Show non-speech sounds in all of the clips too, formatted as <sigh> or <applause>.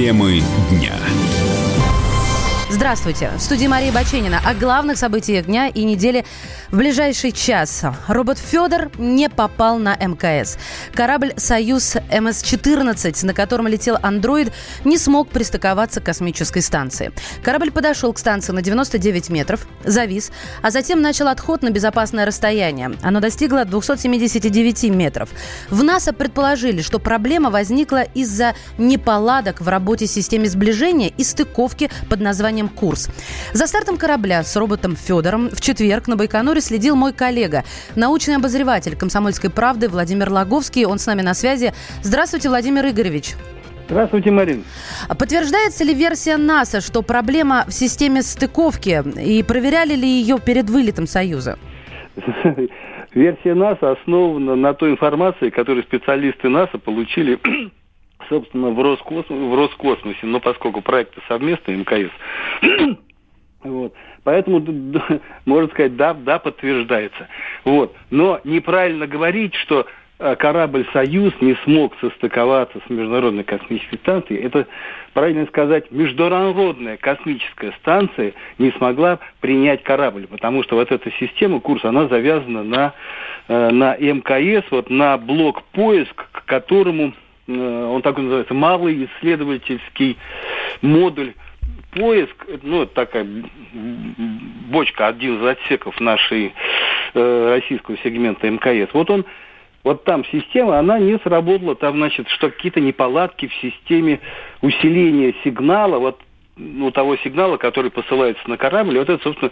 Темы дня. Здравствуйте. В студии Мария Баченина. О главных событиях дня и недели в ближайший час. Робот Федор не попал на МКС. Корабль «Союз МС-14», на котором летел андроид, не смог пристыковаться к космической станции. Корабль подошел к станции на 99 метров, завис, а затем начал отход на безопасное расстояние. Оно достигло 279 метров. В НАСА предположили, что проблема возникла из-за неполадок в работе системы сближения и стыковки под названием курс. За стартом корабля с роботом Федором в четверг на Байконуре следил мой коллега, научный обозреватель «Комсомольской правды» Владимир Логовский. Он с нами на связи. Здравствуйте, Владимир Игоревич. Здравствуйте, Марин. Подтверждается ли версия НАСА, что проблема в системе стыковки и проверяли ли ее перед вылетом Союза? <laughs> Версия НАСА основана на той информации, которую специалисты НАСА получили <clears throat> собственно, в, Роскосмосе, в Роскосмосе, но поскольку проекты совместные, МКС, <clears throat> вот. Поэтому, <laughs> можно сказать, да, да, подтверждается. Вот. Но неправильно говорить, что э, корабль «Союз» не смог состыковаться с Международной космической станцией. Это, правильно сказать, Международная космическая станция не смогла принять корабль, потому что вот эта система, курс, она завязана на, э, на МКС, вот на блок поиск, к которому Э, он так называется, малый исследовательский модуль поиск, ну, такая бочка, один из отсеков нашей э, российского сегмента МКС. Вот он, вот там система, она не сработала, там, значит, что какие-то неполадки в системе усиления сигнала, вот ну, того сигнала, который посылается на корабль. Вот это, собственно,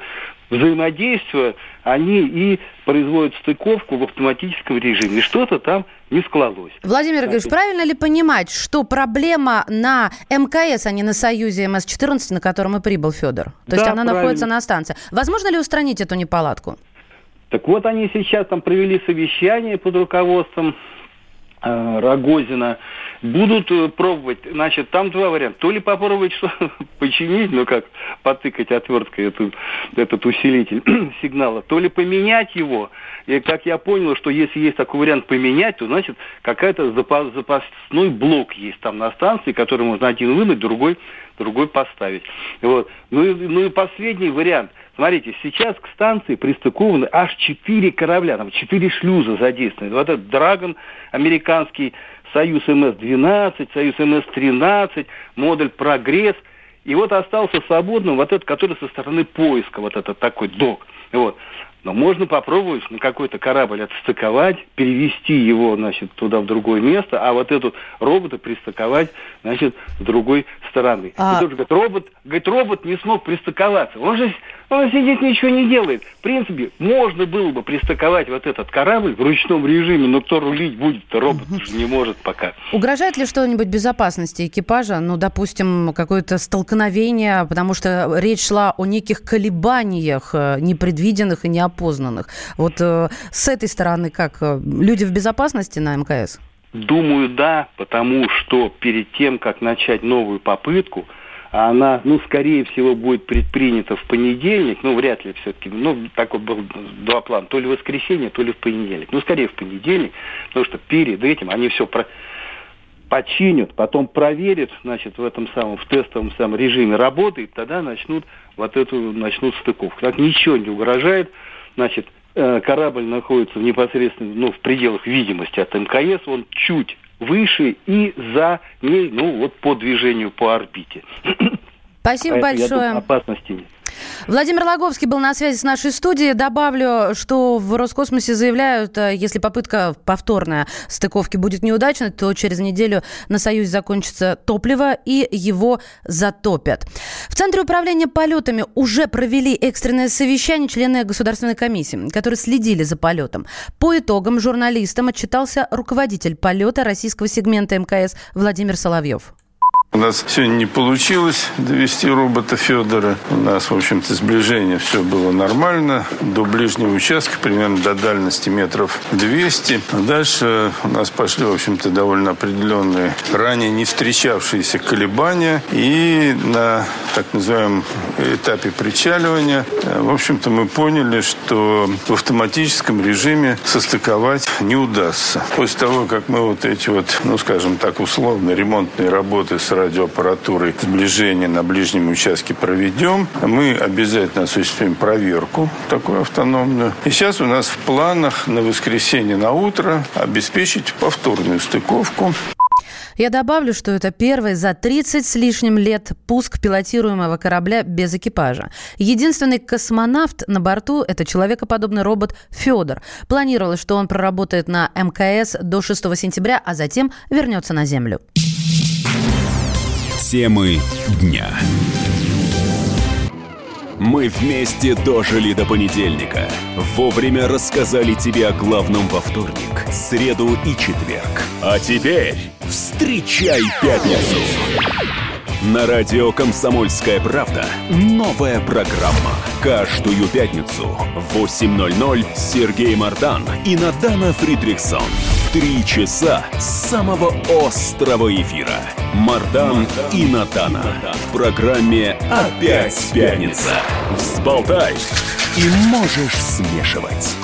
взаимодействие, они и производят стыковку в автоматическом режиме. Что-то там не складывалось. Владимир Игоревич, правильно ли понимать, что проблема на МКС, а не на Союзе МС-14, на котором и прибыл Федор? То да, есть она правильно. находится на станции. Возможно ли устранить эту неполадку? Так вот, они сейчас там провели совещание под руководством Рогозина будут э, пробовать, значит, там два варианта. То ли попробовать что <laughs> починить, ну как, потыкать отверткой эту, этот усилитель <clears throat> сигнала, то ли поменять его. И как я понял, что если есть такой вариант поменять, то значит какая-то запас, запасной блок есть там на станции, который можно один вынуть, другой, другой поставить. Вот. Ну, и, ну и последний вариант – Смотрите, сейчас к станции пристыкованы аж четыре корабля, там четыре шлюза задействованы. Вот этот Драгон американский, Союз МС-12, Союз МС-13, модуль Прогресс. И вот остался свободным вот этот, который со стороны поиска, вот этот такой док. Вот. Но можно попробовать на какой-то корабль отстыковать, перевести его, значит, туда в другое место, а вот эту робота пристыковать, значит, с другой стороны. А... И тоже говорит, робот, говорит, робот не смог пристыковаться. Он же он сидит, ничего не делает. В принципе, можно было бы пристыковать вот этот корабль в ручном режиме, но кто рулить будет, робот угу. не может пока. Угрожает ли что-нибудь безопасности экипажа? Ну, допустим, какое-то столкновение, потому что речь шла о неких колебаниях э, непредвиденных и неопознанных. Вот э, с этой стороны как? Э, люди в безопасности на МКС? Думаю, да, потому что перед тем, как начать новую попытку, она, ну, скорее всего, будет предпринята в понедельник, ну, вряд ли все-таки, ну, такой был два плана, то ли в воскресенье, то ли в понедельник. Ну, скорее в понедельник, потому что перед этим они все про починят, потом проверят, значит, в этом самом, в тестовом самом режиме работает, тогда начнут вот эту, начнут стыковку. Так ничего не угрожает, значит, э, корабль находится непосредственно, ну, в пределах видимости от МКС, он чуть выше и за ней, ну вот по движению по орбите. Спасибо Поэтому, большое. Я думаю, опасности нет. Владимир Логовский был на связи с нашей студией. Добавлю, что в Роскосмосе заявляют, э, если попытка повторная стыковки будет неудачной, то через неделю на Союзе закончится топливо и его затопят. В Центре управления полетами уже провели экстренное совещание члены Государственной комиссии, которые следили за полетом. По итогам журналистам отчитался руководитель полета российского сегмента МКС Владимир Соловьев. У нас сегодня не получилось довести робота Федора. У нас, в общем-то, сближение все было нормально. До ближнего участка, примерно до дальности метров 200. А дальше у нас пошли, в общем-то, довольно определенные, ранее не встречавшиеся колебания. И на так называемом этапе причаливания, э, в общем-то, мы поняли, что в автоматическом режиме состыковать не удастся. После того, как мы вот эти вот, ну, скажем так, условно, ремонтные работы с радиоаппаратурой сближение на ближнем участке проведем. Мы обязательно осуществим проверку такую автономную. И сейчас у нас в планах на воскресенье на утро обеспечить повторную стыковку. Я добавлю, что это первый за 30 с лишним лет пуск пилотируемого корабля без экипажа. Единственный космонавт на борту – это человекоподобный робот Федор. Планировалось, что он проработает на МКС до 6 сентября, а затем вернется на Землю. Темы дня. Мы вместе дожили до понедельника. Вовремя рассказали тебе о главном во вторник, среду и четверг. А теперь встречай пятницу! На радио «Комсомольская правда» новая программа. Каждую пятницу в 8.00 Сергей Мардан и Надана Фридриксон. Три часа самого острого эфира. Мардан и Надана. В программе «Опять пятница». Взболтай и можешь смешивать.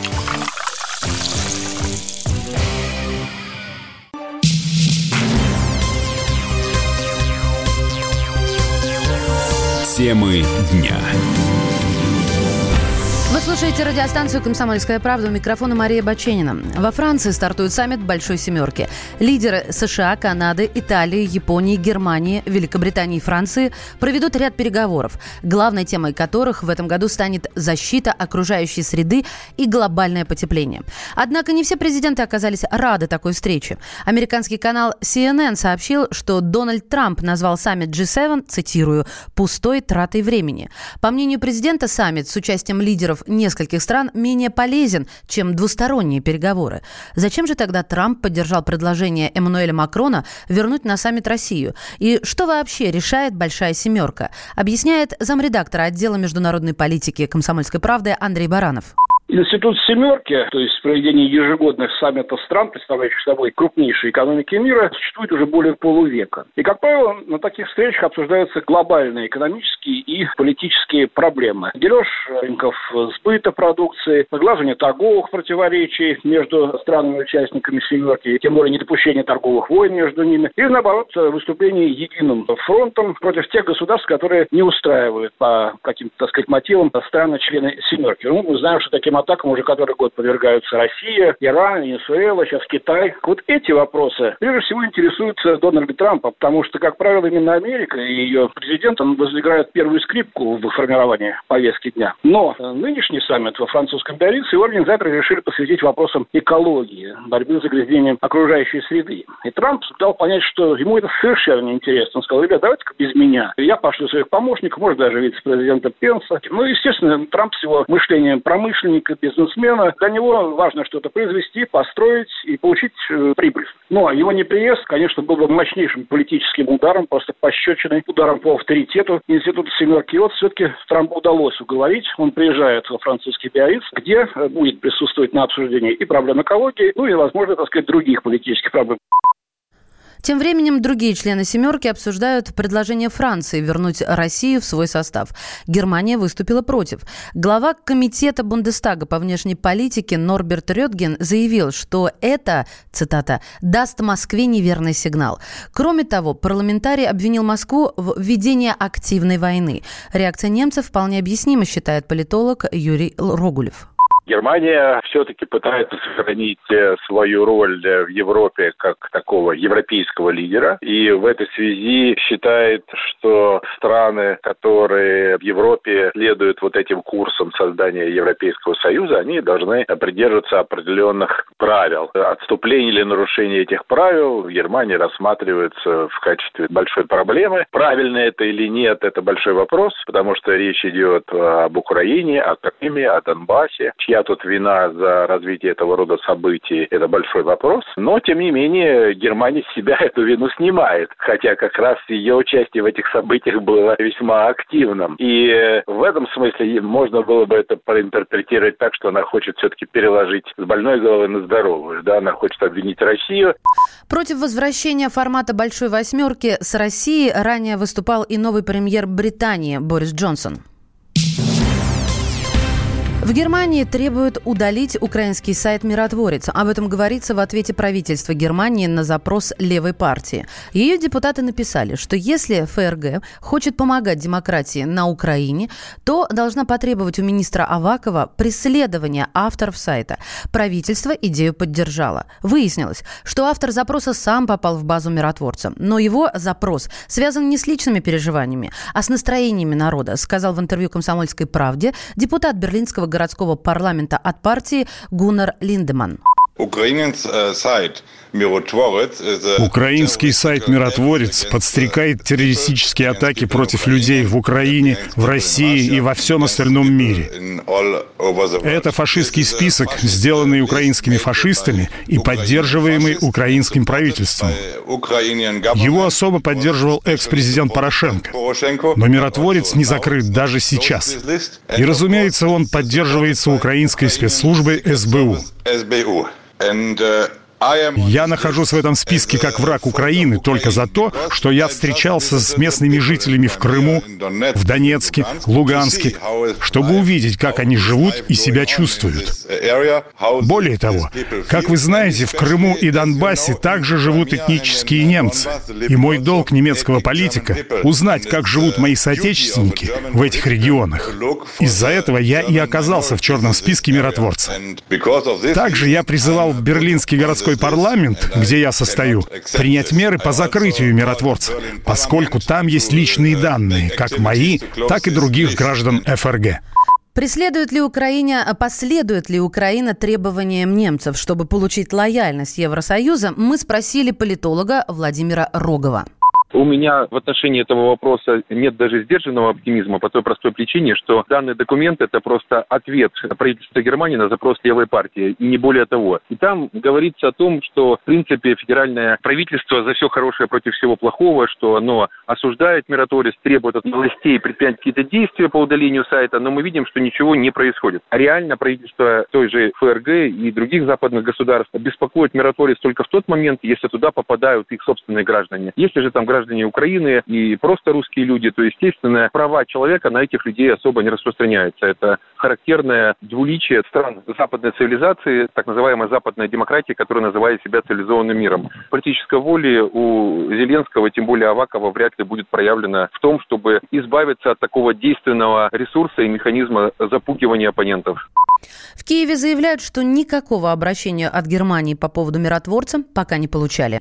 Темы дня. Слушаете радиостанцию «Комсомольская правда». У микрофона Мария Баченина. Во Франции стартует саммит Большой Семерки. Лидеры США, Канады, Италии, Японии, Германии, Великобритании и Франции проведут ряд переговоров, главной темой которых в этом году станет защита окружающей среды и глобальное потепление. Однако не все президенты оказались рады такой встрече. Американский канал CNN сообщил, что Дональд Трамп назвал саммит G7, цитирую, «пустой тратой времени». По мнению президента, саммит с участием лидеров нескольких стран менее полезен, чем двусторонние переговоры. Зачем же тогда Трамп поддержал предложение Эммануэля Макрона вернуть на саммит Россию? И что вообще решает «Большая семерка?» Объясняет замредактора отдела международной политики «Комсомольской правды» Андрей Баранов. Институт «семерки», то есть проведение ежегодных саммитов стран, представляющих собой крупнейшие экономики мира, существует уже более полувека. И, как правило, на таких встречах обсуждаются глобальные экономические и политические проблемы. Дележ рынков сбыта продукции, соглаживание торговых противоречий между странами-участниками «семерки», тем более недопущение торговых войн между ними, и, наоборот, выступление единым фронтом против тех государств, которые не устраивают по каким-то, так сказать, мотивам страны-члены «семерки». Ну, мы знаем, что таким атакам уже который год подвергаются Россия, Иран, Венесуэла, сейчас Китай. Вот эти вопросы прежде всего интересуют Дональда Трампа, потому что, как правило, именно Америка и ее президент он возыграет первую скрипку в формировании повестки дня. Но нынешний саммит во французском Биаррице его организаторы решили посвятить вопросам экологии, борьбы с загрязнением окружающей среды. И Трамп дал понять, что ему это совершенно неинтересно. Он сказал, ребят, давайте-ка без меня. Я пошлю своих помощников, может, даже вице-президента Пенса. Ну, естественно, Трамп с его мышлением промышленника, бизнесмена. Для него важно что-то произвести, построить и получить э, прибыль. Но его неприезд, конечно, был бы мощнейшим политическим ударом, просто пощечиной, ударом по авторитету Института Семерки. И вот все-таки Трампу удалось уговорить. Он приезжает во французский Биарриц, где э, будет присутствовать на обсуждении и проблем экологии, ну и, возможно, так сказать, других политических проблем. Тем временем другие члены «семерки» обсуждают предложение Франции вернуть Россию в свой состав. Германия выступила против. Глава комитета Бундестага по внешней политике Норберт Рёдген заявил, что это, цитата, «даст Москве неверный сигнал». Кроме того, парламентарий обвинил Москву в ведении активной войны. Реакция немцев вполне объяснима, считает политолог Юрий Рогулев. Германия все-таки пытается сохранить э, свою роль э, в Европе как такого европейского лидера. И в этой связи считает, что страны, которые в Европе следуют вот этим курсом создания Европейского Союза, они должны придерживаться определенных правил. Отступление или нарушение этих правил в Германии рассматривается в качестве большой проблемы. Правильно это или нет, это большой вопрос, потому что речь идет об Украине, о Крыме, о Донбассе, чья чья тут вина за развитие этого рода событий, это большой вопрос. Но, тем не менее, Германия себя эту вину снимает. Хотя как раз ее участие в этих событиях было весьма активным. И э, в этом смысле можно было бы это проинтерпретировать так, что она хочет все-таки переложить с больной головы на здоровую. Да, она хочет обвинить Россию. Против возвращения формата «Большой восьмерки» с Россией ранее выступал и новый премьер Британии Борис Джонсон. В Германии требуют удалить украинский сайт «Миротворец». Об этом говорится в ответе правительства Германии на запрос левой партии. Ее депутаты написали, что если ФРГ хочет помогать демократии на Украине, то должна потребовать у министра Авакова преследования авторов сайта. Правительство идею поддержало. Выяснилось, что автор запроса сам попал в базу миротворца. Но его запрос связан не с личными переживаниями, а с настроениями народа, сказал в интервью «Комсомольской правде» депутат Берлинского городского парламента от партии Гуннар Линдеман. Украинский сайт «Миротворец» подстрекает террористические атаки против людей в Украине, в России и во всем остальном мире. Это фашистский список, сделанный украинскими фашистами и поддерживаемый украинским правительством. Его особо поддерживал экс-президент Порошенко. Но «Миротворец» не закрыт даже сейчас. И, разумеется, он поддерживается украинской спецслужбой СБУ. SBO. And uh, я нахожусь в этом списке как враг Украины только за то, что я встречался с местными жителями в Крыму, в Донецке, Луганске, чтобы увидеть, как они живут и себя чувствуют. Более того, как вы знаете, в Крыму и Донбассе также живут этнические немцы. И мой долг немецкого политика — узнать, как живут мои соотечественники в этих регионах. Из-за этого я и оказался в черном списке миротворца. Также я призывал Берлинский городской городской парламент, где я состою, принять меры по закрытию миротворца, поскольку там есть личные данные, как мои, так и других граждан ФРГ. Преследует ли Украина, последует ли Украина требованиям немцев, чтобы получить лояльность Евросоюза, мы спросили политолога Владимира Рогова. У меня в отношении этого вопроса нет даже сдержанного оптимизма по той простой причине, что данный документ – это просто ответ правительства Германии на запрос левой партии, и не более того. И там говорится о том, что, в принципе, федеральное правительство за все хорошее против всего плохого, что оно осуждает миротворец, требует от властей предпринять какие-то действия по удалению сайта, но мы видим, что ничего не происходит. А реально правительство той же ФРГ и других западных государств беспокоит миротворец только в тот момент, если туда попадают их собственные граждане. Если же там граждане граждане Украины и просто русские люди, то, естественно, права человека на этих людей особо не распространяются. Это характерное двуличие стран западной цивилизации, так называемая западная демократия, которая называет себя цивилизованным миром. Политической воли у Зеленского, тем более Авакова, вряд ли будет проявлена в том, чтобы избавиться от такого действенного ресурса и механизма запугивания оппонентов. В Киеве заявляют, что никакого обращения от Германии по поводу миротворца пока не получали.